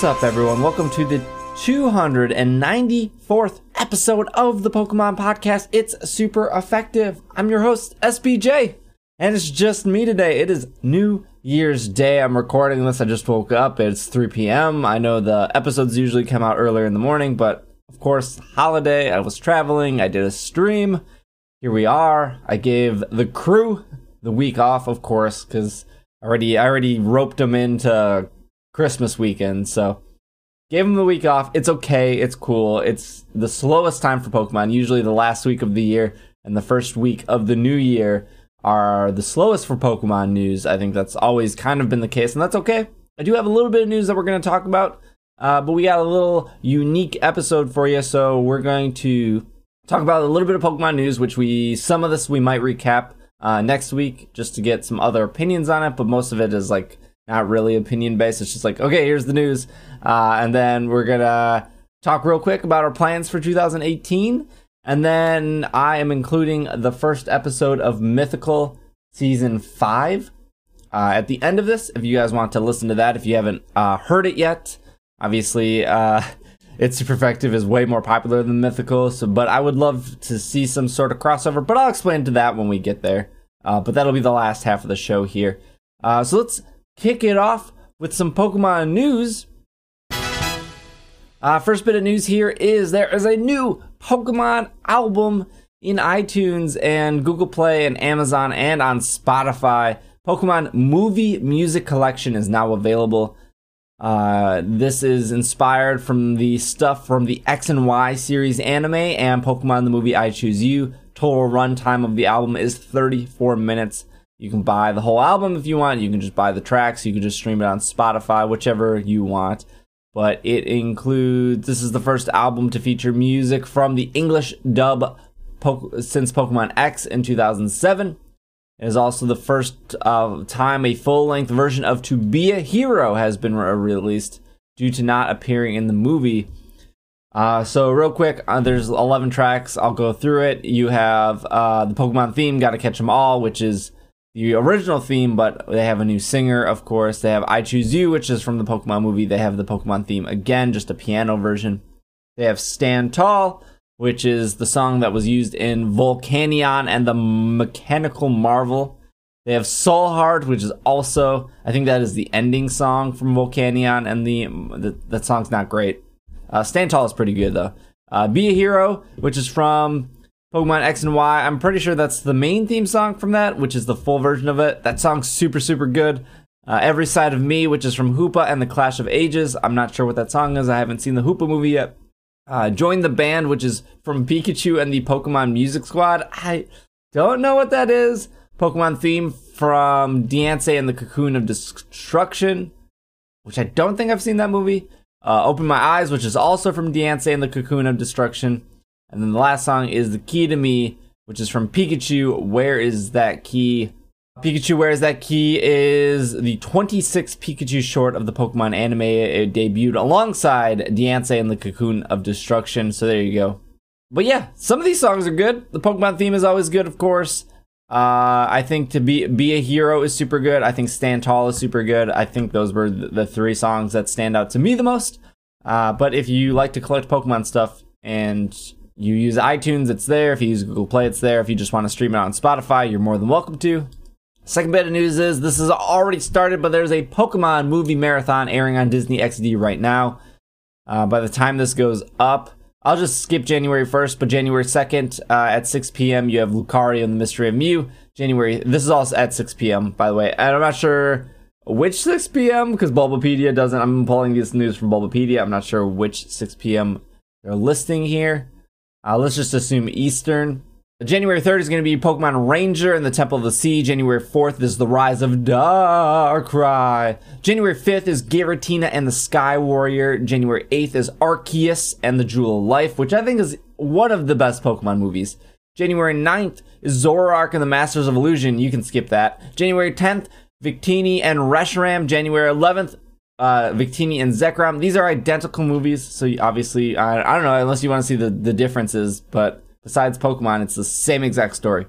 What's up, everyone? Welcome to the 294th episode of the Pokemon Podcast. It's super effective. I'm your host, SBJ, and it's just me today. It is New Year's Day. I'm recording this. I just woke up. It's 3 p.m. I know the episodes usually come out earlier in the morning, but of course, holiday. I was traveling. I did a stream. Here we are. I gave the crew the week off, of course, because already I already roped them into Christmas weekend, so gave them the week off. It's okay. It's cool. It's the slowest time for Pokemon. Usually the last week of the year and the first week of the new year are the slowest for Pokemon news. I think that's always kind of been the case, and that's okay. I do have a little bit of news that we're going to talk about, uh, but we got a little unique episode for you. So we're going to talk about a little bit of Pokemon news, which we some of this we might recap uh, next week just to get some other opinions on it, but most of it is like not really opinion based. It's just like, okay, here's the news. Uh, and then we're going to talk real quick about our plans for 2018. And then I am including the first episode of Mythical Season 5 uh, at the end of this. If you guys want to listen to that, if you haven't uh, heard it yet, obviously, uh, it's super effective is way more popular than Mythical. So, but I would love to see some sort of crossover. But I'll explain to that when we get there. Uh, but that'll be the last half of the show here. Uh, so let's kick it off with some Pokemon news. Uh, first bit of news here is there is a new Pokemon album in iTunes and Google Play and Amazon and on Spotify. Pokemon Movie Music Collection is now available. Uh, this is inspired from the stuff from the X and Y series anime and Pokemon the movie I Choose You. Total runtime of the album is 34 minutes. You can buy the whole album if you want. You can just buy the tracks. You can just stream it on Spotify, whichever you want. But it includes, this is the first album to feature music from the English dub po- since Pokemon X in 2007. It is also the first uh, time a full length version of To Be a Hero has been re- released due to not appearing in the movie. Uh, so, real quick, uh, there's 11 tracks. I'll go through it. You have uh, the Pokemon theme, Gotta Catch 'em All, which is the original theme, but they have a new singer, of course. They have I Choose You, which is from the Pokemon movie. They have the Pokemon theme again, just a piano version. They have Stand Tall, which is the song that was used in Volcanion and the Mechanical Marvel. They have Soul Heart, which is also, I think that is the ending song from Volcanion, and the, the that song's not great. Uh, Stand Tall is pretty good though. Uh, Be a Hero, which is from Pokemon X and Y. I'm pretty sure that's the main theme song from that, which is the full version of it. That song's super, super good. Uh, Every Side of Me, which is from Hoopa and the Clash of Ages. I'm not sure what that song is. I haven't seen the Hoopa movie yet. Uh, Join the Band, which is from Pikachu and the Pokemon Music Squad. I don't know what that is. Pokemon theme from Diancie and the Cocoon of Destruction, which I don't think I've seen that movie. Uh, Open My Eyes, which is also from Diancie and the Cocoon of Destruction. And then the last song is The Key to Me, which is from Pikachu. Where is that key? Pikachu, Where is that key? is the 26th Pikachu short of the Pokemon anime. It debuted alongside Diancie and the Cocoon of Destruction. So there you go. But yeah, some of these songs are good. The Pokemon theme is always good, of course. Uh, I think to be be a hero is super good. I think Stand Tall is super good. I think those were the three songs that stand out to me the most. Uh, but if you like to collect Pokemon stuff and you use iTunes, it's there. If you use Google Play, it's there. If you just want to stream it on Spotify, you're more than welcome to. Second bit of news is this has already started, but there's a Pokemon movie marathon airing on Disney XD right now. Uh, by the time this goes up, I'll just skip January 1st, but January 2nd uh, at 6 p.m. you have Lucario and the Mystery of Mew. January, this is also at 6 p.m. by the way, and I'm not sure which 6 p.m. because Bulbapedia doesn't. I'm pulling this news from Bulbapedia. I'm not sure which 6 p.m. they're listing here. Uh, let's just assume Eastern. January 3rd is going to be Pokemon Ranger and the Temple of the Sea. January 4th is The Rise of Darkrai. January 5th is Giratina and the Sky Warrior. January 8th is Arceus and the Jewel of Life, which I think is one of the best Pokemon movies. January 9th is Zoroark and the Masters of Illusion. You can skip that. January 10th, Victini and Reshiram. January 11th, uh, Victini and Zekrom. These are identical movies, so obviously, I, I don't know, unless you want to see the, the differences, but besides Pokemon, it's the same exact story.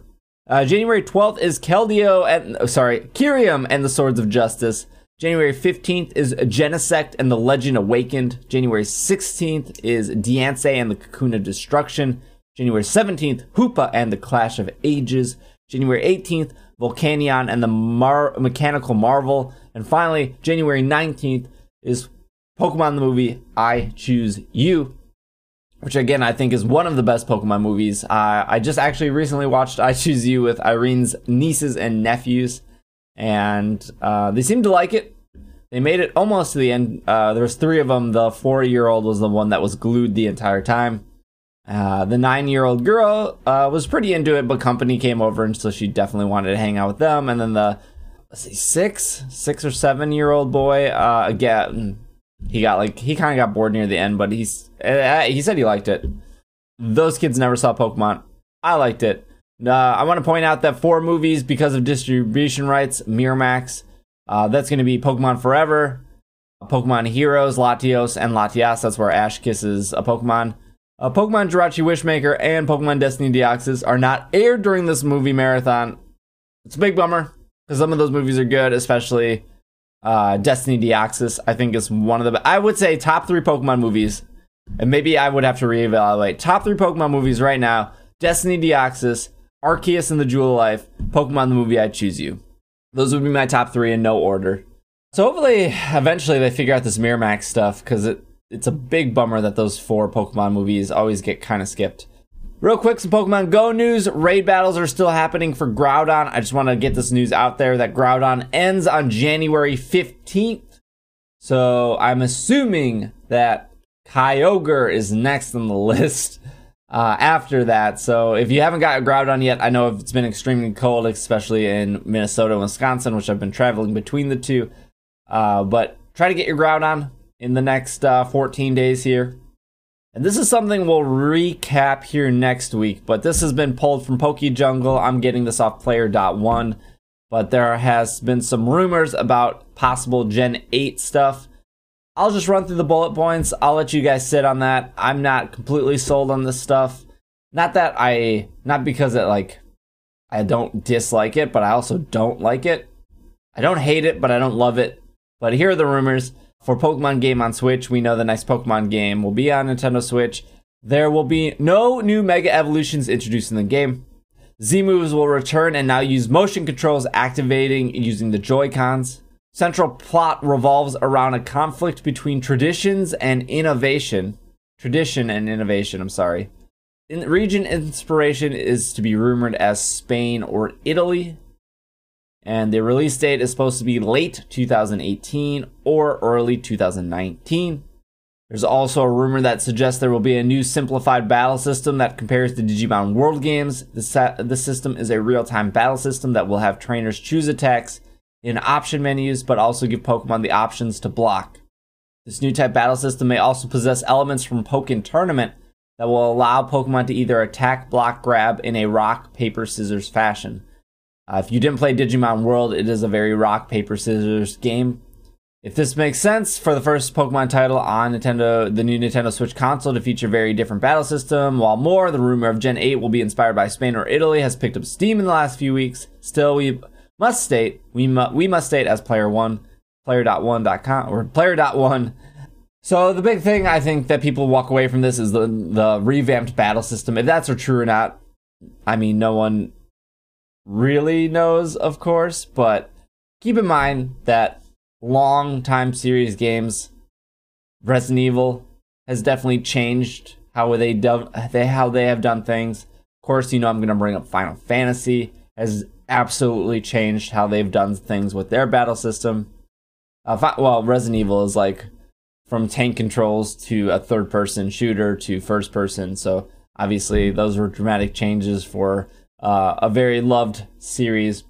Uh, January 12th is Keldeo and, oh, sorry, Kyurem and the Swords of Justice. January 15th is Genesect and the Legend Awakened. January 16th is Diancie and the Cocoon of Destruction. January 17th, Hoopa and the Clash of Ages. January 18th, Volcanion and the Mar- Mechanical Marvel. And finally, January 19th is Pokemon the movie I Choose You, which again I think is one of the best Pokemon movies. Uh, I just actually recently watched I Choose You with Irene's nieces and nephews and uh, they seemed to like it. They made it almost to the end. Uh, there was three of them. The four-year-old was the one that was glued the entire time. Uh, the nine-year-old girl uh, was pretty into it, but company came over, and so she definitely wanted to hang out with them. And then the let's see, six, six or seven-year-old boy, uh, again, he got like he kind of got bored near the end, but he's uh, he said he liked it. Those kids never saw Pokemon. I liked it. Uh, I want to point out that four movies, because of distribution rights, Miramax, that's going to be Pokemon Forever, Pokemon Heroes, Latios, and Latias. That's where Ash kisses a Pokemon. Uh, Pokemon Jirachi Wishmaker and Pokemon Destiny Deoxys are not aired during this movie marathon. It's a big bummer because some of those movies are good, especially uh, Destiny Deoxys. I think is one of the I would say top three Pokemon movies, and maybe I would have to reevaluate top three Pokemon movies right now: Destiny Deoxys, Arceus and the Jewel of Life, Pokemon the movie I Choose You. Those would be my top three in no order. So hopefully, eventually, they figure out this Miramax stuff because it, it's a big bummer that those four Pokemon movies always get kind of skipped. Real quick, some Pokemon Go news. Raid battles are still happening for Groudon. I just want to get this news out there that Groudon ends on January 15th. So I'm assuming that Kyogre is next on the list uh, after that. So if you haven't got Groudon yet, I know it's been extremely cold, especially in Minnesota and Wisconsin, which I've been traveling between the two. Uh, but try to get your Groudon in the next uh, 14 days here. And this is something we'll recap here next week, but this has been pulled from Poke Jungle. I'm getting this off player.one, but there has been some rumors about possible Gen 8 stuff. I'll just run through the bullet points. I'll let you guys sit on that. I'm not completely sold on this stuff. Not that I, not because it like, I don't dislike it, but I also don't like it. I don't hate it, but I don't love it. But here are the rumors for Pokemon game on Switch. We know the next Pokemon game will be on Nintendo Switch. There will be no new Mega Evolutions introduced in the game. Z moves will return and now use motion controls, activating using the Joy Cons. Central plot revolves around a conflict between traditions and innovation. Tradition and innovation, I'm sorry. In region inspiration is to be rumored as Spain or Italy. And the release date is supposed to be late 2018 or early 2019. There's also a rumor that suggests there will be a new simplified battle system that compares to Digimon World games. The, system is a real time battle system that will have trainers choose attacks in option menus, but also give Pokemon the options to block. This new type battle system may also possess elements from Pokken Tournament that will allow Pokemon to either attack, block, grab in a rock, paper, scissors fashion. Uh, if you didn't play Digimon World, it is a very rock, paper, scissors game. If this makes sense, for the first Pokemon title on Nintendo, the new Nintendo Switch console to feature very different battle system, while more, the rumor of Gen 8 will be inspired by Spain or Italy has picked up steam in the last few weeks. Still, we must state we mu- we must state as player one player.one.com or player.one so the big thing i think that people walk away from this is the the revamped battle system if that's true or not i mean no one really knows of course but keep in mind that long time series games resident evil has definitely changed how they do they how they have done things of course you know i'm going to bring up final fantasy has absolutely changed how they've done things with their battle system. Uh, well, Resident Evil is like from tank controls to a third person shooter to first person. So obviously, those were dramatic changes for uh, a very loved series.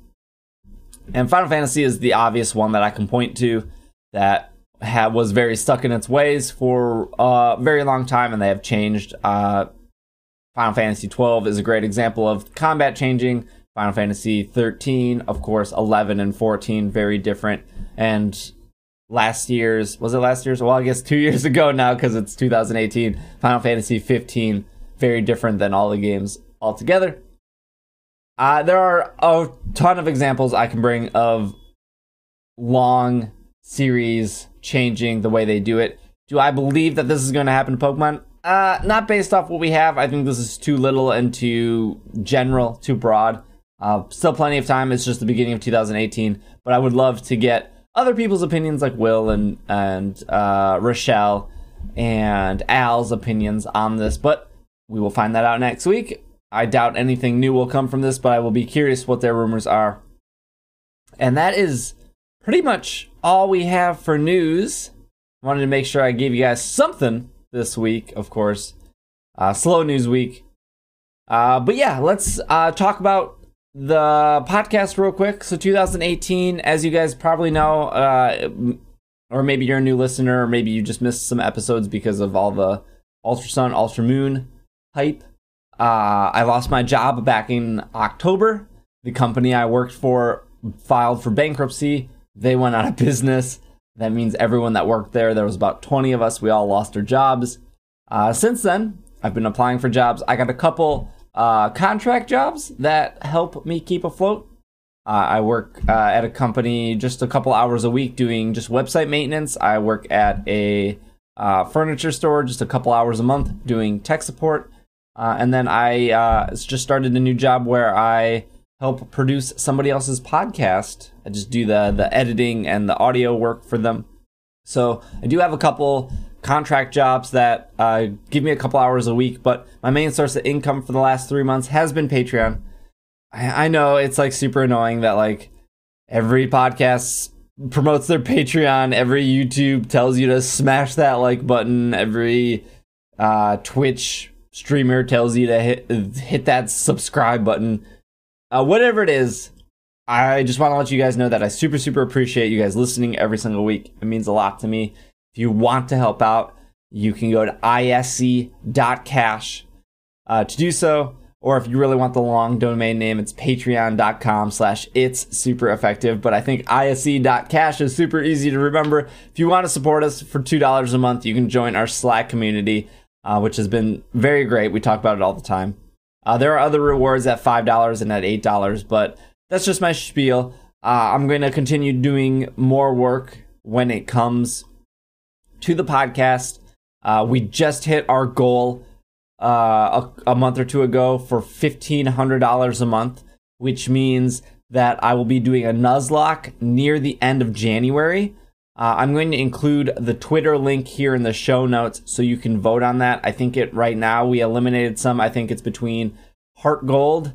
And Final Fantasy is the obvious one that I can point to that had, was very stuck in its ways for a very long time, and they have changed. Uh, Final Fantasy 12 is a great example of combat changing Final Fantasy 13, of course, 11 and 14, very different. And last year's, was it last year's? Well, I guess two years ago now because it's 2018. Final Fantasy 15, very different than all the games altogether. Uh, there are a ton of examples I can bring of long series changing the way they do it. Do I believe that this is going to happen to Pokemon? Uh, not based off what we have. I think this is too little and too general, too broad. Uh, still plenty of time. It's just the beginning of 2018. But I would love to get other people's opinions, like Will and and uh, Rochelle and Al's opinions on this. But we will find that out next week. I doubt anything new will come from this, but I will be curious what their rumors are. And that is pretty much all we have for news. Wanted to make sure I gave you guys something this week, of course. Uh, slow news week. Uh, but yeah, let's uh, talk about the podcast real quick. So 2018, as you guys probably know, uh, or maybe you're a new listener, or maybe you just missed some episodes because of all the Ultra Sun, Ultra Moon hype. Uh, I lost my job back in October. The company I worked for filed for bankruptcy. They went out of business. That means everyone that worked there, there was about 20 of us, we all lost our jobs. Uh, since then, I've been applying for jobs. I got a couple uh, contract jobs that help me keep afloat. Uh, I work uh, at a company just a couple hours a week doing just website maintenance. I work at a uh, furniture store just a couple hours a month doing tech support. Uh, and then I uh, just started a new job where I help produce somebody else's podcast. I just do the the editing and the audio work for them. So I do have a couple contract jobs that uh, give me a couple hours a week, but my main source of income for the last three months has been Patreon. I, I know it's like super annoying that like every podcast promotes their Patreon, every YouTube tells you to smash that like button, every uh, Twitch streamer tells you to hit hit that subscribe button. Uh, whatever it is, I just want to let you guys know that I super super appreciate you guys listening every single week. It means a lot to me. If you want to help out, you can go to isc.cash uh, to do so. Or if you really want the long domain name, it's patreon.com slash it's super effective. But I think isc.cash is super easy to remember. If you want to support us for $2 a month, you can join our Slack community, uh, which has been very great. We talk about it all the time. Uh, there are other rewards at $5 and at $8, but that's just my spiel. Uh, I'm going to continue doing more work when it comes to the podcast. Uh, we just hit our goal uh, a, a, month or two ago for $1,500 a month, which means that I will be doing a Nuzlocke near the end of January. Uh, I'm going to include the Twitter link here in the show notes so you can vote on that. I think it right now we eliminated some. I think it's between Heart Gold,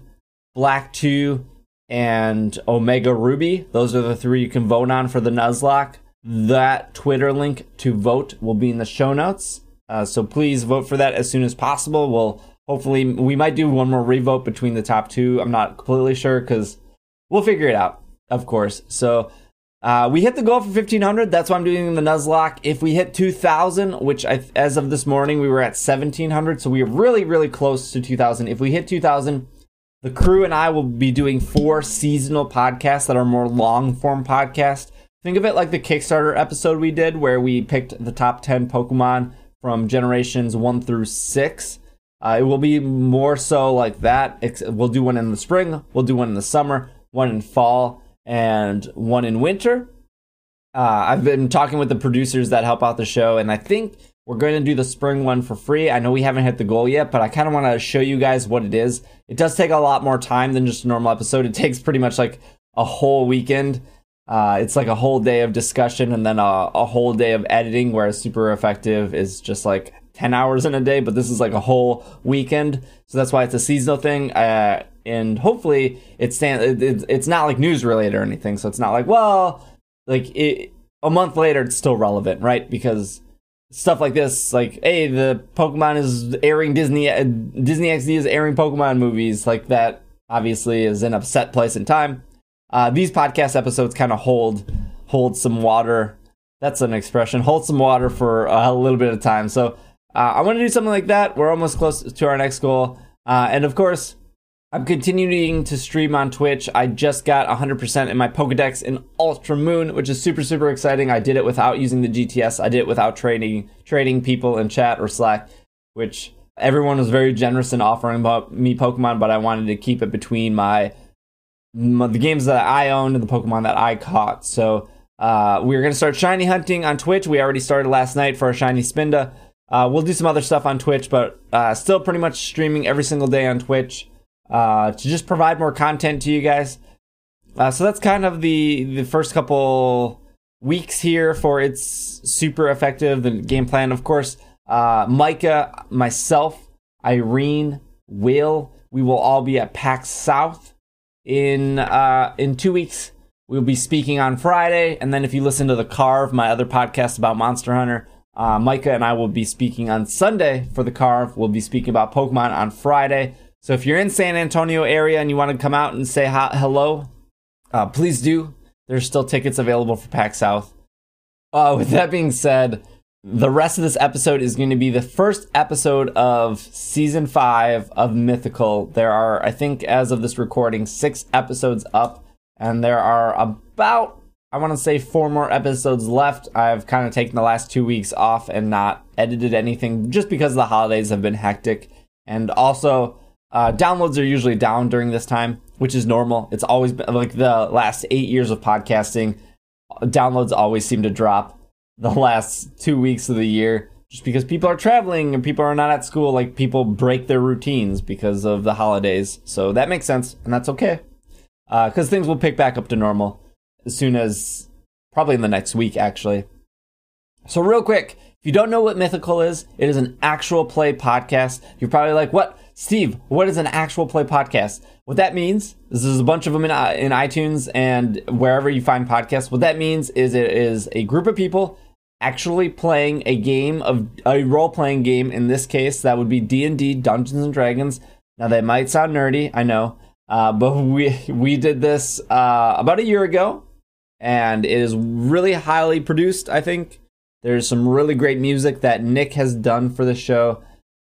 Black 2, and Omega Ruby. Those are the three you can vote on for the Nuzlocke. That Twitter link to vote will be in the show notes. Uh, so please vote for that as soon as possible. We'll hopefully we might do one more revote between the top two. I'm not completely sure because we'll figure it out, of course. So uh, we hit the goal for 1500. That's why I'm doing the Nuzlocke. If we hit 2000, which I, as of this morning we were at 1700, so we are really really close to 2000. If we hit 2000, the crew and I will be doing four seasonal podcasts that are more long form podcasts. Think of it like the Kickstarter episode we did where we picked the top 10 Pokemon from generations one through six. Uh, it will be more so like that. we'll do one in the spring, we'll do one in the summer, one in fall, and one in winter. Uh, I've been talking with the producers that help out the show, and I think we're going to do the spring one for free. I know we haven't hit the goal yet, but I kind of want to show you guys what it is. It does take a lot more time than just a normal episode. It takes pretty much like a whole weekend uh, it's like a whole day of discussion and then a, a whole day of editing, whereas super effective is just like 10 hours in a day, but this is like a whole weekend. So that's why it's a seasonal thing. Uh, and hopefully it stand, it's not like news related or anything. So it's not like, well, like it, a month later, it's still relevant, right? Because stuff like this, like, hey, the Pokemon is airing Disney, uh, Disney XD is airing Pokemon movies, like that obviously is in a set place and time. Uh, these podcast episodes kind of hold hold some water. That's an expression. Hold some water for a little bit of time. So uh, I want to do something like that. We're almost close to our next goal, uh, and of course, I'm continuing to stream on Twitch. I just got 100% in my Pokedex in Ultra Moon, which is super super exciting. I did it without using the GTS. I did it without trading trading people in chat or Slack, which everyone was very generous in offering me Pokemon, but I wanted to keep it between my the games that I owned and the Pokemon that I caught. So Uh, we're going to start shiny hunting on Twitch. We already started last night for our shiny Spinda. Uh, we'll do some other stuff on Twitch, but uh, still pretty much streaming every single day on Twitch uh, to just provide more content to you guys. Uh, so that's kind of the the first couple weeks here for its super effective the game plan. Of course, uh, Micah, myself, Irene, Will, we will all be at PAX South in uh, in two weeks. We'll be speaking on Friday, and then if you listen to the Carve, my other podcast about Monster Hunter, uh, Micah and I will be speaking on Sunday for the Carve. We'll be speaking about Pokemon on Friday. So if you're in San Antonio area and you want to come out and say hi- hello, uh, please do. There's still tickets available for PAX South. Uh, with that being said, the rest of this episode is going to be the first episode of season five of Mythical. There are, I think, as of this recording, six episodes up, and there are about, I want to say, four more episodes left. I've kind of taken the last two weeks off and not edited anything just because the holidays have been hectic. And also, uh, downloads are usually down during this time, which is normal. It's always been like the last eight years of podcasting, downloads always seem to drop the last two weeks of the year just because people are traveling and people are not at school. Like people break their routines because of the holidays. So that makes sense and that's okay. Because uh, things will pick back up to normal as soon as probably in the next week, actually. So, real quick, if you don't know what Mythical is, it is an actual play podcast. You're probably like, what? Steve, what is an actual play podcast? What that means, this is a bunch of them in, uh, in iTunes and wherever you find podcasts. What that means is it is a group of people actually playing a game of a role playing game. In this case, that would be D and D, Dungeons and Dragons. Now that might sound nerdy, I know, uh, but we we did this uh, about a year ago, and it is really highly produced. I think there's some really great music that Nick has done for the show.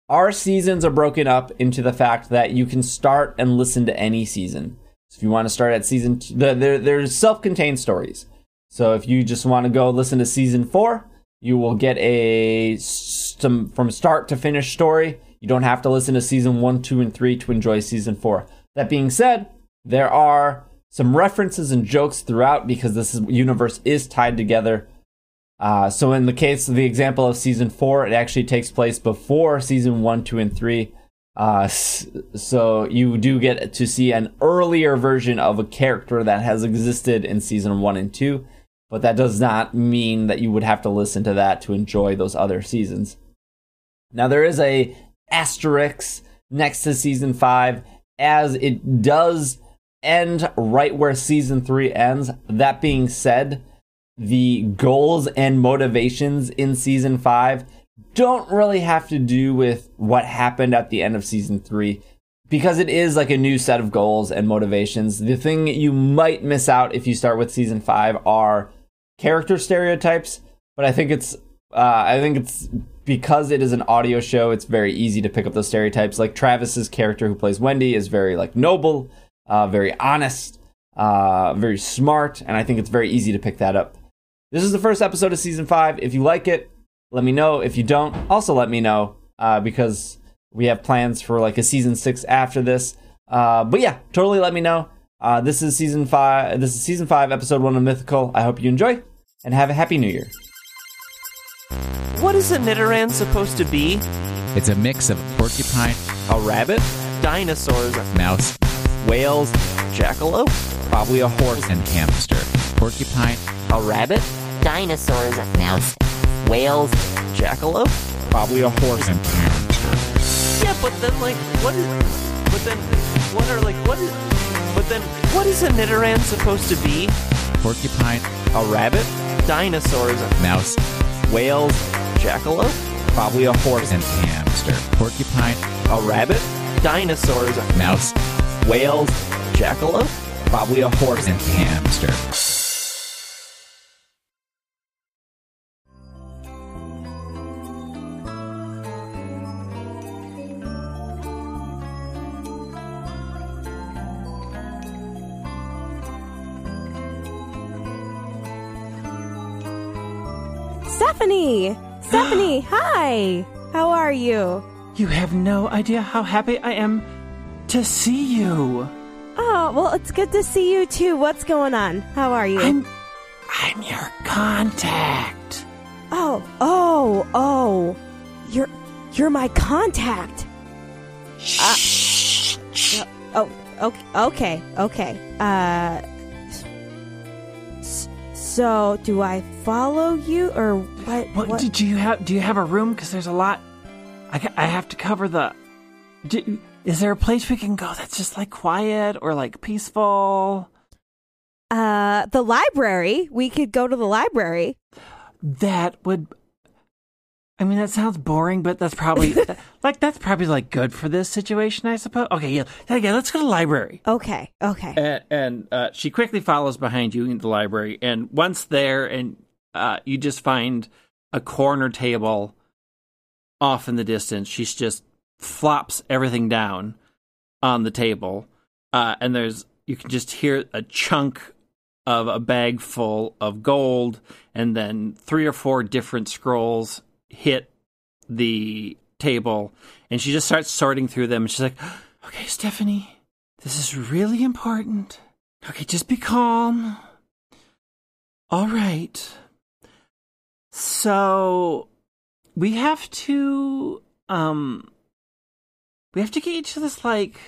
Our seasons are broken up into the fact that you can start and listen to any season. So if you want to start at season, two, the, there, there's self-contained stories. So if you just want to go listen to season four, you will get a some from start to finish story. You don't have to listen to season one, two, and three to enjoy season four. That being said, there are some references and jokes throughout because this is, universe is tied together uh, so in the case of the example of season four, it actually takes place before season one, two, and three. Uh, so you do get to see an earlier version of a character that has existed in season one and two, but that does not mean that you would have to listen to that to enjoy those other seasons. Now there is a asterisk next to season five, as it does end right where season three ends. That being said, the goals and motivations in season five don't really have to do with what happened at the end of season three because it is like a new set of goals and motivations. The thing you might miss out if you start with season five are character stereotypes, but I think it's uh, I think it's because it is an audio show. It's very easy to pick up those stereotypes. Like Travis's character who plays Wendy is very like noble, uh, very honest, uh, very smart, and I think it's very easy to pick that up. This is the first episode of season five. If you like it, let me know. If you don't, also let me know uh, because we have plans for like a season six after this. Uh, but yeah, totally let me know. Uh, this is season five. This is season five, episode one of Mythical. I hope you enjoy and have a happy new year. What is a Nidoran supposed to be? It's a mix of a porcupine, A rabbit, Dinosaurs, mouse, whales, jackalope, probably a horse, and hamster. Porcupine, a rabbit, dinosaurs, mouse, whales, jackalope. probably a horse. and hamster. Yeah, but then like, what is? But then, what are like, what is? But then, what is a Nidoran supposed to be? Porcupine, A rabbit, Dinosaurs, mouse, whales, jackalope, probably a horse. and hamster. Porcupine, A rabbit, dinosaurs, mouse, whales, jackalope. probably a horse. and hamster. Stephanie! Stephanie, hi! How are you? You have no idea how happy I am to see you. Oh, well, it's good to see you too. What's going on? How are you? I'm I'm your contact. Oh, oh, oh. You're you're my contact. Shh. Oh, okay, okay, okay. Uh so do I follow you or what What, what? did you have? Do you have a room? Because there's a lot. I, I have to cover the. Do, is there a place we can go that's just like quiet or like peaceful? uh the library. We could go to the library. That would. I mean, that sounds boring, but that's probably like that's probably like good for this situation, I suppose. Okay, yeah, yeah, yeah let's go to the library. Okay, okay. And, and uh, she quickly follows behind you into the library, and once there, and uh, you just find a corner table off in the distance. She just flops everything down on the table, uh, and there's you can just hear a chunk of a bag full of gold, and then three or four different scrolls hit the table, and she just starts sorting through them. And she's like, "Okay, Stephanie, this is really important. Okay, just be calm. All right. So we have to um we have to get you to this like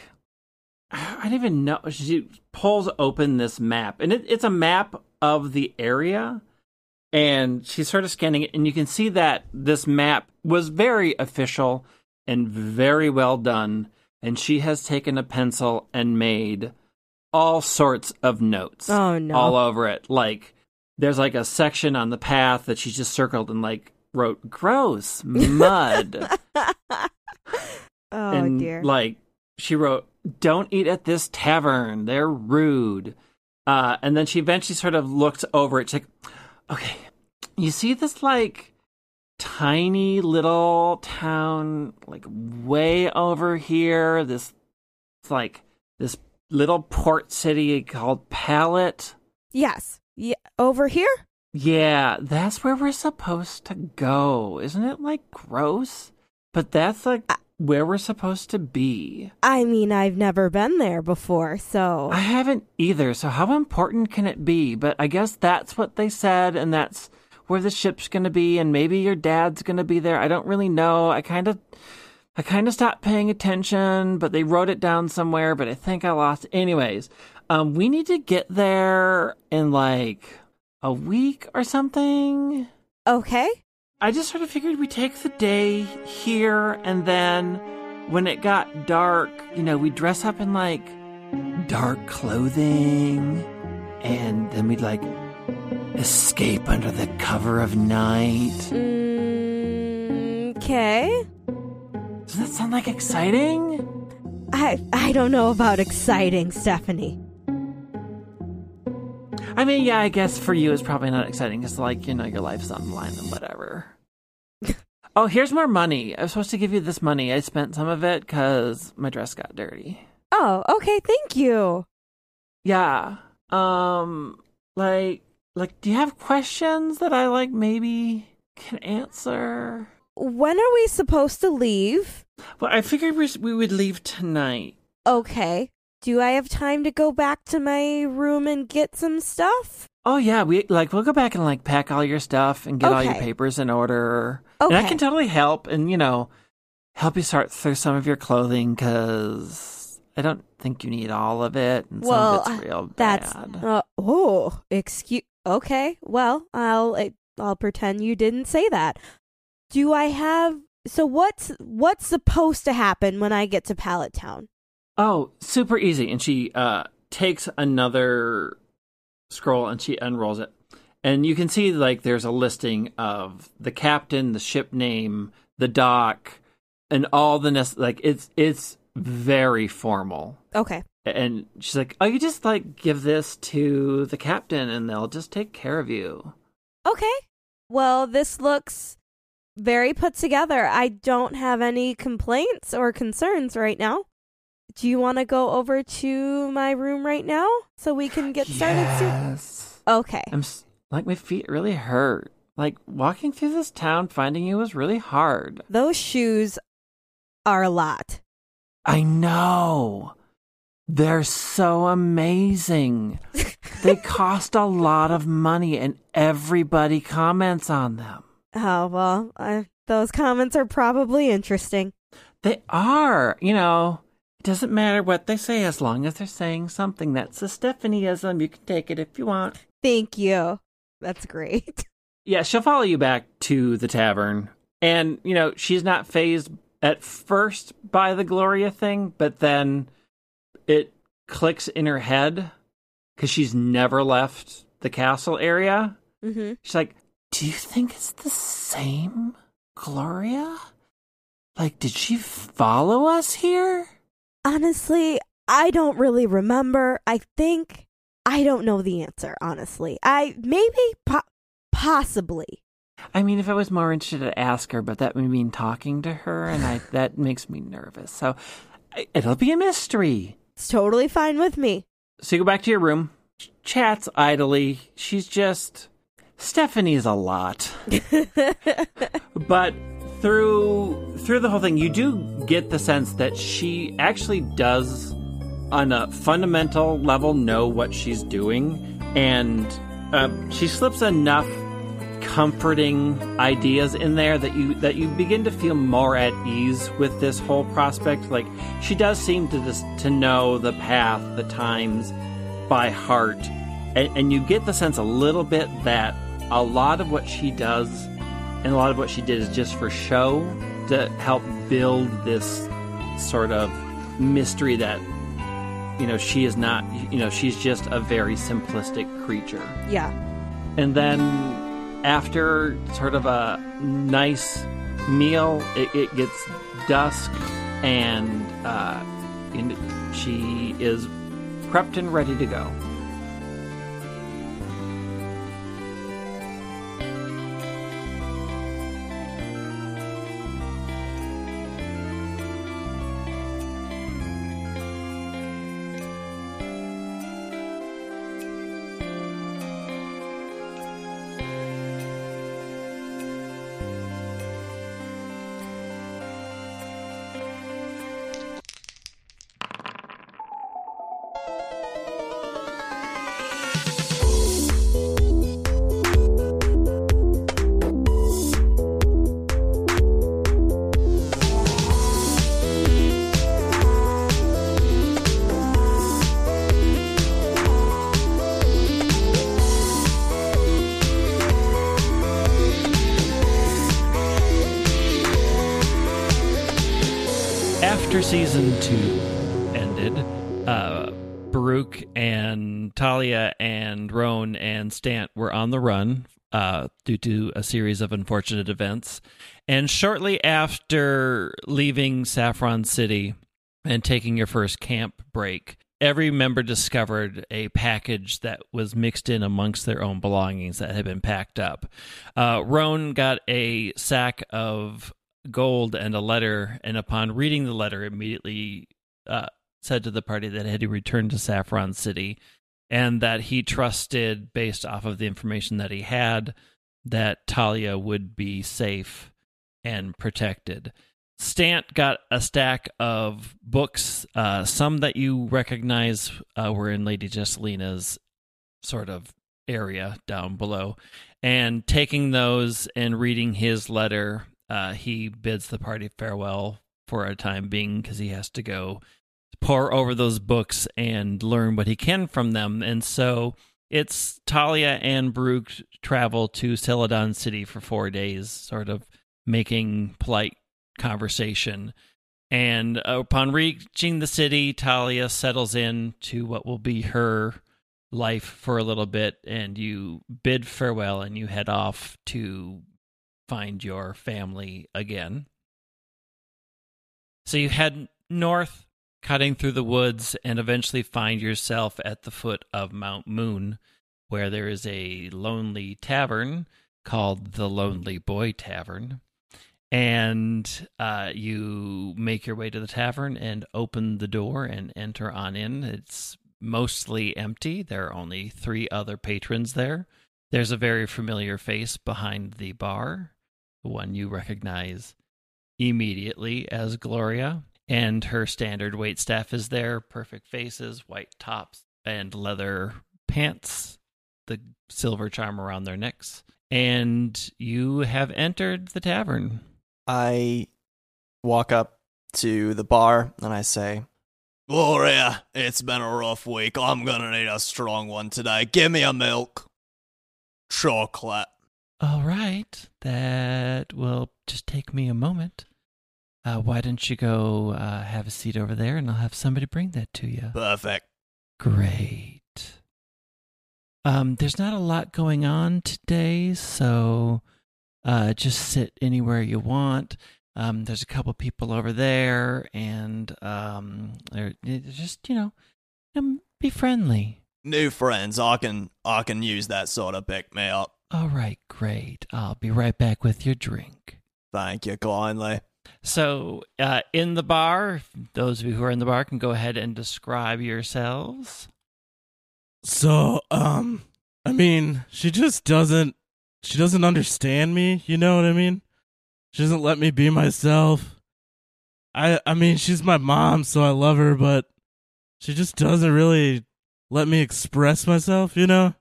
I don't even know. She pulls open this map, and it, it's a map of the area. And she's sort of scanning it, and you can see that this map was very official and very well done. And she has taken a pencil and made all sorts of notes Oh no. all over it. Like there's like a section on the path that she just circled and like wrote gross mud. oh and dear. like she wrote don't eat at this tavern. They're rude. Uh, and then she eventually sort of looked over it. She's like, okay, you see this like tiny little town, like way over here. This, it's like this little port city called Pallet. yes. Yeah, over here? Yeah, that's where we're supposed to go. Isn't it like gross? But that's like where we're supposed to be. I mean, I've never been there before, so I haven't either, so how important can it be? But I guess that's what they said, and that's where the ship's gonna be, and maybe your dad's gonna be there. I don't really know. I kind of. I kind of stopped paying attention, but they wrote it down somewhere, but I think I lost. Anyways, um, we need to get there in like a week or something. okay. I just sort of figured we'd take the day here, and then when it got dark, you know, we'd dress up in like dark clothing, and then we'd like escape under the cover of night. Mm, okay. Does that sound like exciting? I I don't know about exciting, Stephanie. I mean, yeah, I guess for you it's probably not exciting because, like, you know, your life's on the line and whatever. oh, here's more money. I was supposed to give you this money. I spent some of it because my dress got dirty. Oh, okay. Thank you. Yeah. Um like like do you have questions that I like maybe can answer? When are we supposed to leave? Well, I figured we we would leave tonight. Okay. Do I have time to go back to my room and get some stuff? Oh yeah, we like we'll go back and like pack all your stuff and get all your papers in order. And I can totally help and you know help you sort through some of your clothing cuz I don't think you need all of it and Well, some of it's real That's bad. uh, oh, excuse. Okay. Well, I'll I'll pretend you didn't say that. Do I have so what's what's supposed to happen when I get to Pallet Town? Oh, super easy. And she uh, takes another scroll and she unrolls it. And you can see like there's a listing of the captain, the ship name, the dock, and all the nest like it's it's very formal. Okay. And she's like, "Oh, you just like give this to the captain and they'll just take care of you." Okay. Well, this looks very put together. I don't have any complaints or concerns right now. Do you want to go over to my room right now so we can get started soon? Yes. Okay. I'm s- like my feet really hurt. Like walking through this town finding you was really hard. Those shoes are a lot. I know. They're so amazing. they cost a lot of money and everybody comments on them. Oh, well, uh, those comments are probably interesting. They are, you know, doesn't matter what they say as long as they're saying something. That's a Stephanieism. You can take it if you want. Thank you. That's great. Yeah, she'll follow you back to the tavern. And, you know, she's not fazed at first by the Gloria thing, but then it clicks in her head because she's never left the castle area. hmm She's like, Do you think it's the same Gloria? Like, did she follow us here? Honestly, I don't really remember. I think I don't know the answer, honestly. I maybe po- possibly. I mean, if I was more interested, I'd ask her, but that would mean talking to her, and I that makes me nervous. So it'll be a mystery. It's totally fine with me. So you go back to your room, ch- chats idly. She's just Stephanie's a lot, but through through the whole thing, you do get the sense that she actually does, on a fundamental level, know what she's doing, and uh, she slips enough comforting ideas in there that you that you begin to feel more at ease with this whole prospect. Like she does seem to just to know the path the times by heart. And, and you get the sense a little bit that a lot of what she does and a lot of what she did is just for show to help build this sort of mystery that you know she is not you know she's just a very simplistic creature Yeah. and then after sort of a nice meal, it, it gets dusk, and, uh, and she is prepped and ready to go. Season two ended, uh, Baruch and Talia and Roan and Stant were on the run uh, due to a series of unfortunate events. And shortly after leaving Saffron City and taking your first camp break, every member discovered a package that was mixed in amongst their own belongings that had been packed up. Uh, Roan got a sack of gold and a letter, and upon reading the letter, immediately uh, said to the party that had returned to Saffron City and that he trusted, based off of the information that he had, that Talia would be safe and protected. Stant got a stack of books. Uh, some that you recognize uh, were in Lady Jesselina's sort of area down below. And taking those and reading his letter, uh, he bids the party farewell for a time being because he has to go pore over those books and learn what he can from them. And so it's Talia and Baruch travel to Celadon City for four days, sort of making polite conversation. And upon reaching the city, Talia settles in to what will be her life for a little bit, and you bid farewell and you head off to find your family again. So you head north, cutting through the woods, and eventually find yourself at the foot of Mount Moon, where there is a lonely tavern called the Lonely Boy Tavern. And uh, you make your way to the tavern and open the door and enter on in. It's mostly empty. There are only three other patrons there. There's a very familiar face behind the bar, one you recognize immediately as Gloria, and her standard wait staff is there perfect faces, white tops, and leather pants, the silver charm around their necks, and you have entered the tavern. I walk up to the bar and I say, Gloria, it's been a rough week. I'm gonna need a strong one today. Give me a milk. Chocolate. All right, that will just take me a moment. Uh, why don't you go uh, have a seat over there, and I'll have somebody bring that to you. Perfect. Great. Um, there's not a lot going on today, so uh, just sit anywhere you want. Um, there's a couple people over there, and um, just you know, be friendly. New friends, I can I can use that sort of pick me up. All right, great. I'll be right back with your drink. Thank you kindly. So, uh, in the bar, those of you who are in the bar can go ahead and describe yourselves. So, um, I mean, she just doesn't, she doesn't understand me. You know what I mean? She doesn't let me be myself. I, I mean, she's my mom, so I love her, but she just doesn't really let me express myself. You know?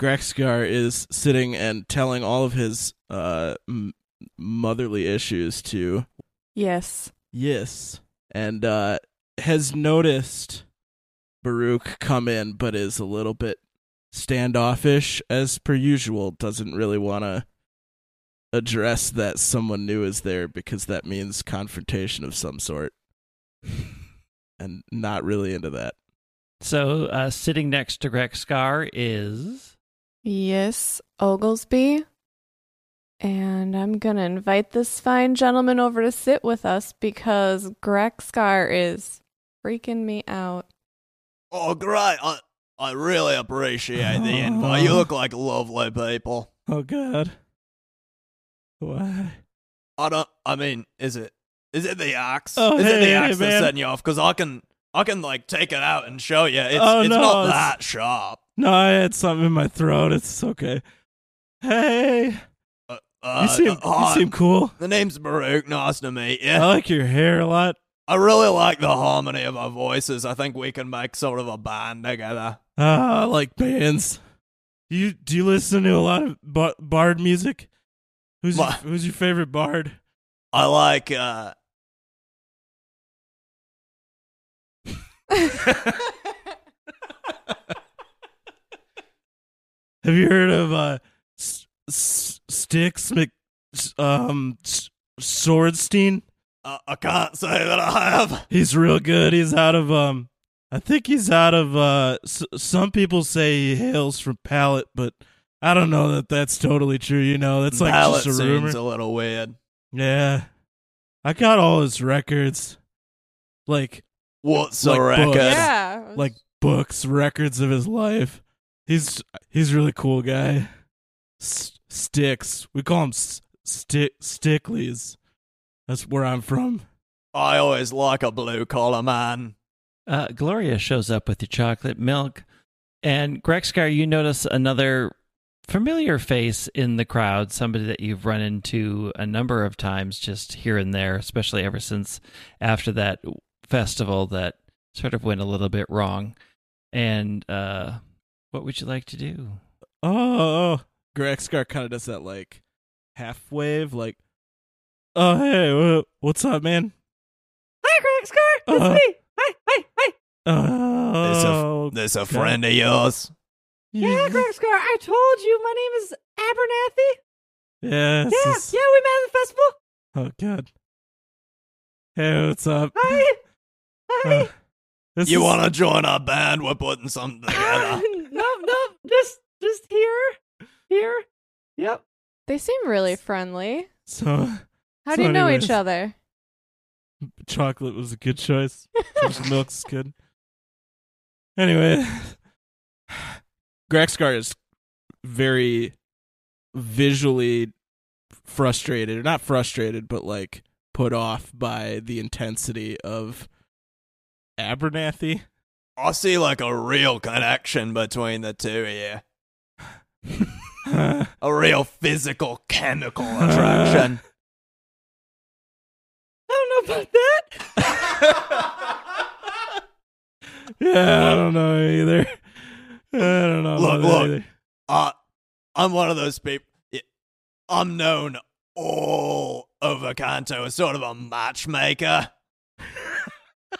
Grexgar is sitting and telling all of his uh m- motherly issues to Yes. Yes. And uh has noticed Baruch come in but is a little bit standoffish as per usual, doesn't really want to address that someone new is there because that means confrontation of some sort. and not really into that. So, uh, sitting next to Grexcar is. Yes, Oglesby. And I'm going to invite this fine gentleman over to sit with us because Grexcar is freaking me out. Oh great. I I really appreciate the invite. You look like lovely people. Oh god. Why? I don't I mean, is it is it the axe? Oh, is it hey, the hey, axe man. that's setting you off? Because I can I can like take it out and show you. It's Oh, it's no, not it's- that sharp. No, I had something in my throat. It's okay. Hey, Uh, you seem hi, you seem cool. The name's Baruch. Nice to meet you. I like your hair a lot. I really like the harmony of our voices. I think we can make sort of a band together. Ah, I like bands. Do you do you listen to a lot of ba- bard music? Who's your, who's your favorite bard? I like uh Have you heard of uh S- S- Sticks Mc um S- Swordstein? I, I can't say that I have. He's real good. He's out of um I think he's out of uh s- some people say he hails from Pallet, but I don't know that that's totally true, you know. That's like Pallet just a rumor. seems a little weird. Yeah. I got all his records. Like What's Like a record? books. Yeah. like books, records of his life. He's he's a really cool guy. S- sticks. We call him S- stick stickleys. That's where I'm from. I always like a blue collar man. Uh, Gloria shows up with the chocolate milk. And Grexcar, you notice another familiar face in the crowd, somebody that you've run into a number of times just here and there, especially ever since after that festival that sort of went a little bit wrong. And uh, what would you like to do? Oh, Grexcar kind of does that like half wave, like, oh hey, what's up, man? Hi, Grexcar. It's Uh, me. Hi, hi, hi. There's Oh, a, there's a God. friend of yours. Yeah, Grexcar. I told you my name is Abernathy. Yes. this Yeah, yeah, we met at the festival. Oh God. Hey, what's up? Hi. Hi. Uh, You is- want to join our band? We're putting something together. no, no, just, just here, here. Yep. They seem really friendly. So How So do you know each other? chocolate was a good choice. Chocolate milk's good. Anyway, Grexcar is very visually frustrated, or not frustrated, but like put off by the intensity of Abernathy. I see like a real connection between the two here. A real physical, chemical attraction. I don't know about that. yeah, I don't know either. I don't know. Look, about look. anything. Uh, I'm one of those people. I'm known all over Kanto as sort of a matchmaker.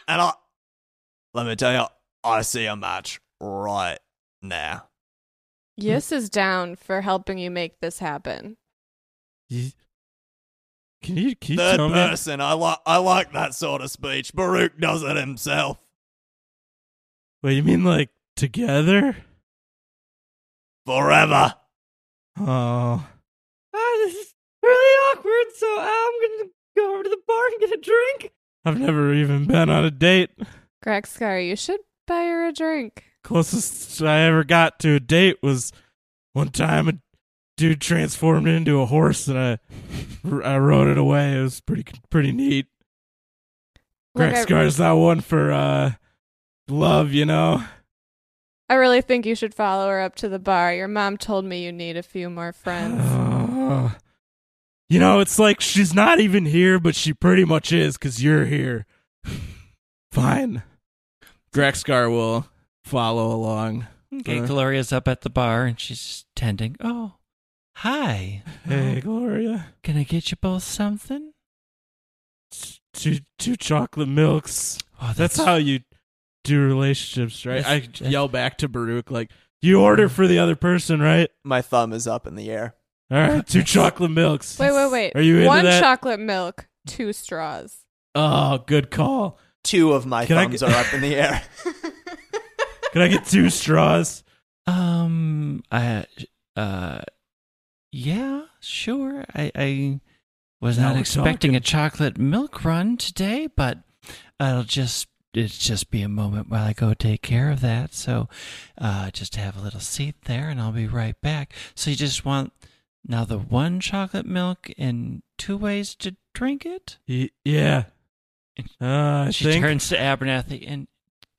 and I, let me tell you, I see a match right now. Yis is down for helping you make this happen. Can you, can you Third tell me? person, I like I like that sort of speech. Baruch does it himself. Wait, you mean like together? Forever. Oh, Ah, this is really awkward, so I'm gonna go over to the bar and get a drink. I've never even been on a date. Grexcar, you should buy her a drink. Closest I ever got to a date was one time a dude transformed into a horse and I, I rode it away. It was pretty pretty neat. Look, Greg I- Scar's not one for uh love, you know. I really think you should follow her up to the bar. Your mom told me you need a few more friends. Oh. you know, it's like she's not even here, but she pretty much is because you're here. Fine. Grexcar will follow along. Okay, Uh, Gloria's up at the bar and she's tending. Oh, hi. Hey, Oh, Gloria. can I get you both something? Two two chocolate milks. Oh, That's how you do relationships, right? I That's- that's- yell back to Baruch like, "You order for the other person, right?" My thumb is up in the air. All right, two chocolate milks. Wait, wait, wait. Are you into One that? chocolate milk, two straws. Oh, good call. Two of my Can I thumbs get- are up in the air. Can I get two straws? Um, I, uh, yeah, sure. I, I was Now not we're expecting talking. a chocolate milk run today, but it'll just it's just be a moment while I go take care of that. So, uh, just have a little seat there, and I'll be right back. So you just want now the one chocolate milk and two ways to drink it. Y- yeah. Uh, she think. turns to Abernathy and.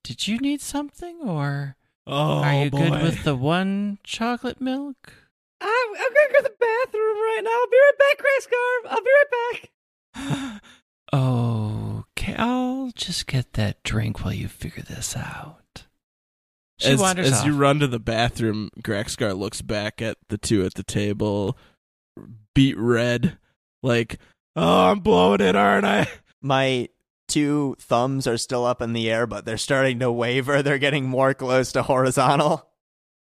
Did you need something, or oh, are you boy. good with the one chocolate milk? I'm, I'm gonna go to the bathroom right now. I'll be right back, Chris Carve. I'll be right back. Okay, I'll just get that drink while you figure this out. She as, wanders as off. you run to the bathroom, Grexcar looks back at the two at the table, beet red, like, "Oh, I'm blowing it, aren't I?" My two thumbs are still up in the air, but they're starting to waver. They're getting more close to horizontal.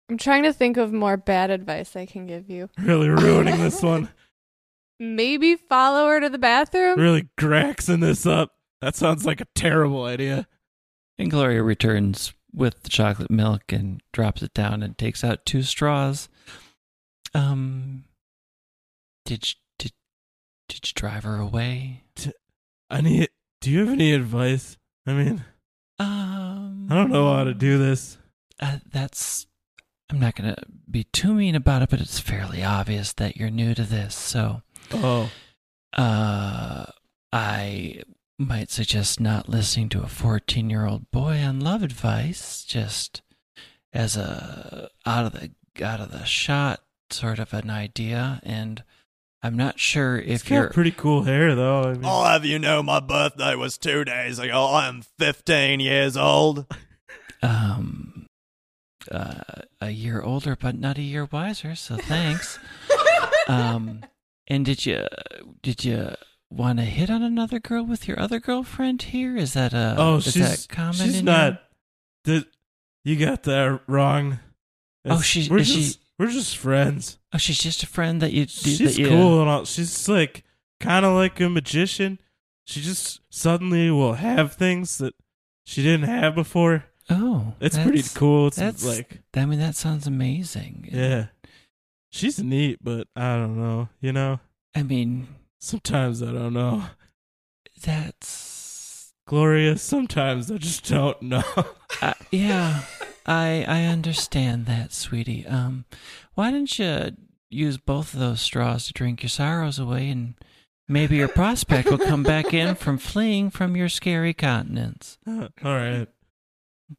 I'm trying to think of more bad advice I can give you. Really ruining this one. Maybe follow her to the bathroom? Really graxing this up. That sounds like a terrible idea. and Gloria returns with the chocolate milk and drops it down and takes out two straws. Um, did you, did did you drive her away? I need. Do you have any advice? I mean, Um, I don't know how to do this. Uh, that's. I'm not gonna be too mean about it, but it's fairly obvious that you're new to this, so. Oh, Uh, I might suggest not listening to a 14 year old boy on love advice, just as a out of the out of the shot sort of an idea. And I'm not sure it's if got you're. pretty cool hair though. I mean, I'll have you know my birthday was two days ago. I am 15 years old. um, uh, a year older, but not a year wiser. So thanks. um, and did you did you want to hit on another girl with your other girlfriend here? Is that a oh, is she's that common? she's in not. your- The, you got that wrong. Oh, It's- she's- we're is she- just we're just friends. Oh, she's just a friend that you. She's that you, cool and all. She's like kind of like a magician. She just suddenly will have things that she didn't have before. Oh, It's pretty cool. It's that's like I mean, that sounds amazing. yeah, she's neat, but I don't know. You know, I mean, sometimes I don't know. that's glorious. sometimes I just don't know. uh, yeah. I I understand that, sweetie. Um, why don't you use both of those straws to drink your sorrows away, and maybe your prospect will come back in from fleeing from your scary continents. all right,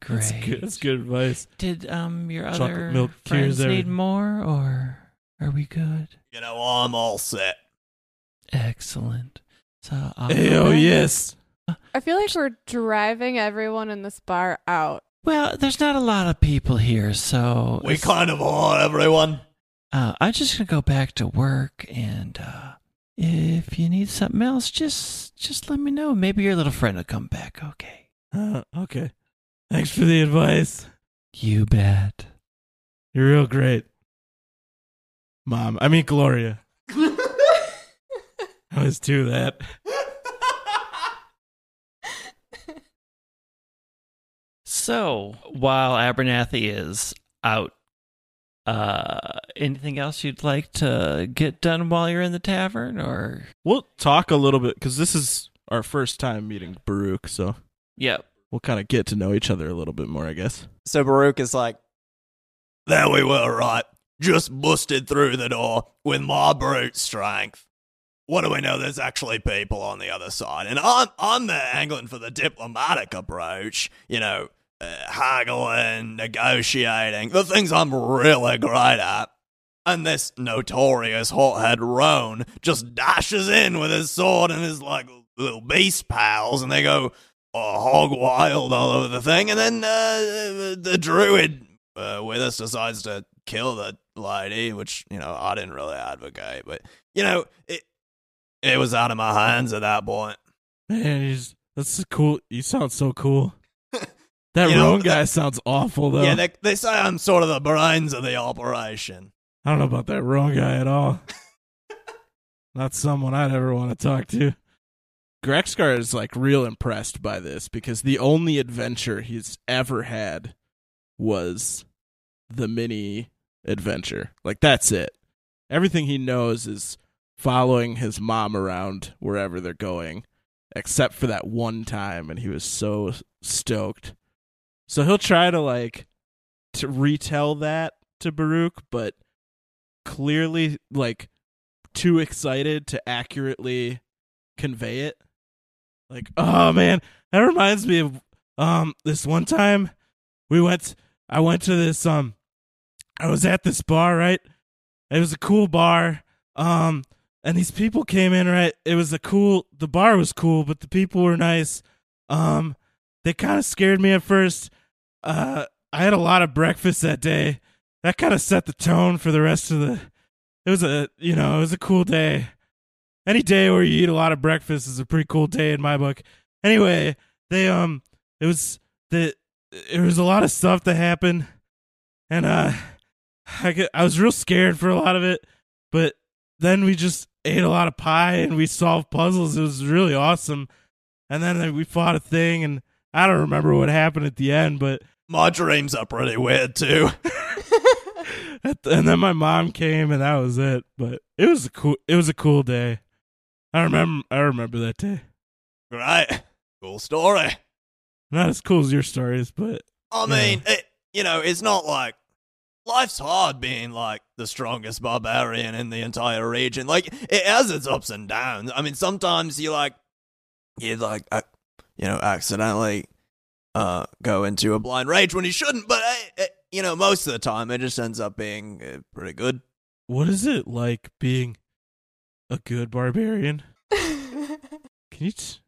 Great. that's good. That's good advice. Did um your Chocolate other milk cures friends need everything. more, or are we good? You know, I'm all set. Excellent. So I'll Hey, oh yes. I feel like we're driving everyone in this bar out Well, there's not a lot of people here, so We kind of are, everyone. Uh, I'm just gonna go back to work, and uh, if you need something else, just just let me know. Maybe your little friend will come back. Okay. Uh, okay. Thanks for the advice. You bet. You're real great. Mom, I mean Gloria. I was do that. So while Abernathy is out, uh, anything else you'd like to get done while you're in the tavern, or We'll talk a little bit because this is our first time meeting Baruch, so yep. we'll kind of get to know each other a little bit more, I guess. So Baruch is like, There we were, right. Just busted through the door with my brute strength. What do we know? There's actually people on the other side. And I'm, I'm there angling for the diplomatic approach, you know, haggling, negotiating, the things I'm really great at. And this notorious hothead Roan just dashes in with his sword and his, like, little beast pals, and they go, uh, hog wild all over the thing, and then uh, the druid uh, with us decides to kill the lady, which you know I didn't really advocate, but you know it it was out of my hands at that point. Man, he's that's cool. You sound so cool. That You know, Roan uh, guy sounds awful though. Yeah, they they say I'm sort of the brains of the operation. I don't know about that wrong guy at all. Not someone I'd ever want to talk to. Grexgar is like real impressed by this because the only adventure he's ever had was the mini adventure. Like that's it. Everything he knows is following his mom around wherever they're going, except for that one time, and he was so stoked. So he'll try to like to retell that to Baruch, but clearly like too excited to accurately convey it. Like, oh man, that reminds me of um this one time we went I went to this um I was at this bar, right? It was a cool bar. Um and these people came in, right? It was a cool the bar was cool, but the people were nice. Um they kind of scared me at first. Uh I had a lot of breakfast that day. That kind of set the tone for the rest of the it was a you know, it was a cool day. Any day where you eat a lot of breakfast is a pretty cool day in my book. Anyway, they um it was the there was a lot of stuff that happened and uh I I was real scared for a lot of it, but then we just ate a lot of pie and we solved puzzles. It was really awesome. And then we fought a thing and I don't remember what happened at the end, but My dreams are pretty weird too. and then my mom came and that was it. But it was a cool it was a cool day. I remember I remember that day. Right, cool story. Not as cool as your stories, but I mean, it, you know, it's not like life's hard being like the strongest barbarian in the entire region. Like it has its ups and downs. I mean, sometimes you like you like uh, you know accidentally uh go into a blind rage when you shouldn't, but uh, uh, you know most of the time it just ends up being uh, pretty good. what is it like being a good barbarian? Can you t-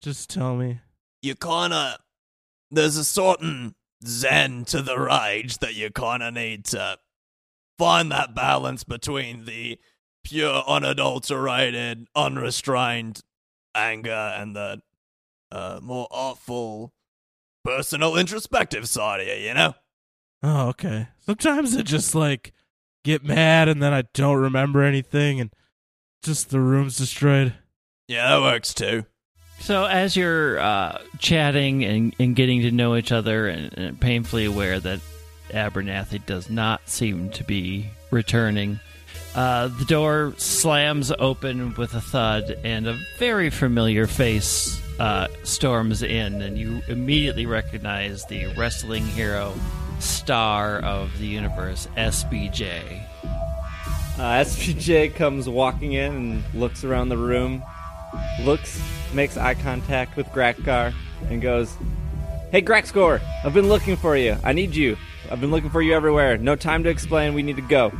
just tell me? You kind of there's a certain zen to the rage that you kind of need to find that balance between the pure, unadulterated, unrestrained anger and the uh, more artful, personal, introspective side of you. You know? Oh, okay. Sometimes I just like get mad and then I don't remember anything and just the room's destroyed. Yeah, that works too. So as you're uh, chatting and, and getting to know each other, and, and painfully aware that Abernathy does not seem to be returning, uh, the door slams open with a thud, and a very familiar face uh, storms in, and you immediately recognize the wrestling hero, star of the universe, SBJ. Uh, SBJ comes walking in and looks around the room, looks, makes eye contact with Grakgar, and goes, Hey Graxgore, I've been looking for you. I need you. I've been looking for you everywhere. No time to explain. We need to go.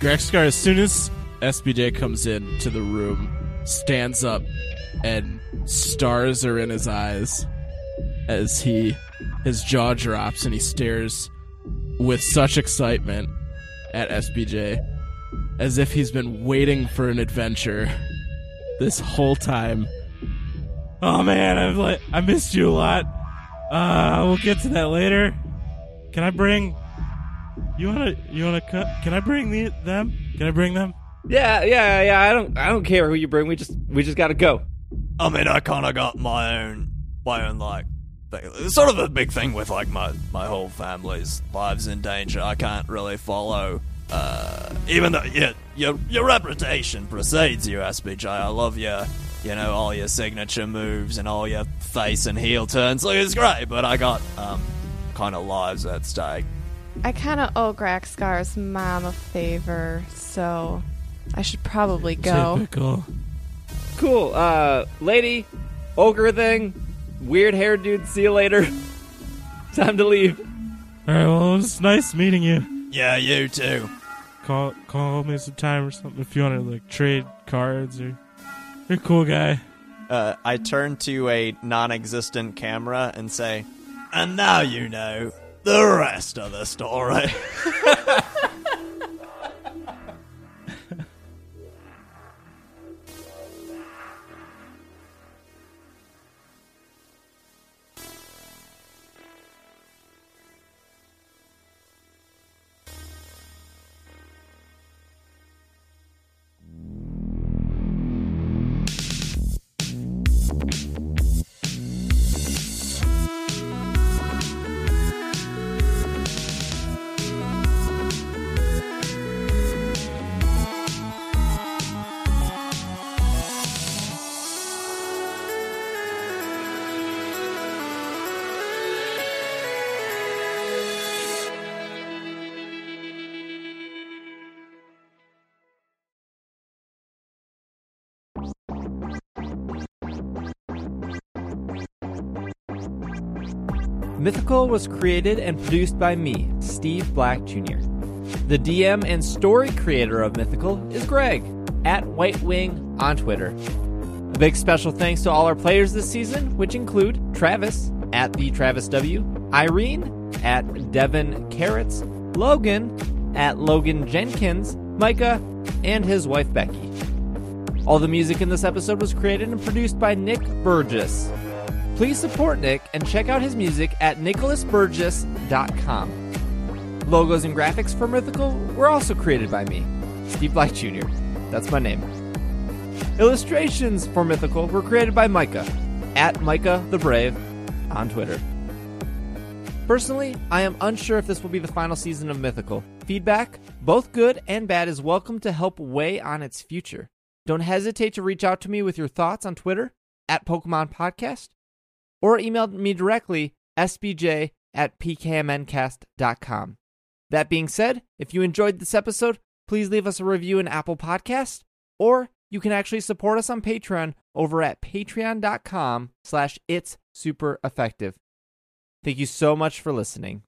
Grexcar, as soon as SBJ comes in to the room, stands up and stars are in his eyes as he his jaw drops and he stares with such excitement at SBJ as if he's been waiting for an adventure this whole time. Oh man, I've like I missed you a lot. Uh, we'll get to that later. Can I bring? You wanna? You wanna cut? Can I bring the them? Can I bring them? Yeah, yeah, yeah. I don't, I don't care who you bring. We just, we just gotta go. I mean, I kind of got my own, my own like, thing. It's sort of a big thing with like my my whole family's lives in danger. I can't really follow, uh, even though yeah, your your reputation precedes you, SBJ. I love your, you know, all your signature moves and all your face and heel turns. Like it's great, but I got um, kind of lives at stake. I kind of owe Graxcar's mom a favor, so I should probably go. Typical. Cool. Uh, lady, ogre thing, weird hair dude. See you later. Time to leave. All right. Well, it was nice meeting you. Yeah, you too. Call call me sometime or something if you want to like trade cards or. You're a cool guy. Uh, I turn to a non-existent camera and say, "And now you know the rest of the story." Mythical was created and produced by me, Steve Black Jr. The DM and story creator of Mythical is Greg, at White Wing on Twitter. A big special thanks to all our players this season, which include Travis, at the Travis W, Irene, at Devin Carrots, Logan, at Logan Jenkins, Micah, and his wife Becky. All the music in this episode was created and produced by Nick Burgess. Please support Nick and check out his music at nicholasburgess.com. Logos and graphics for Mythical were also created by me, Steve Black Jr. That's my name. Illustrations for Mythical were created by Micah, at Micah the Brave, on Twitter. Personally, I am unsure if this will be the final season of Mythical. Feedback, both good and bad, is welcome to help weigh on its future. Don't hesitate to reach out to me with your thoughts on Twitter, at Pokemon Podcast, or email me directly, sbj at pkmncast.com. That being said, if you enjoyed this episode, please leave us a review in Apple Podcast, or you can actually support us on Patreon over at patreon.com slash it's super effective. Thank you so much for listening.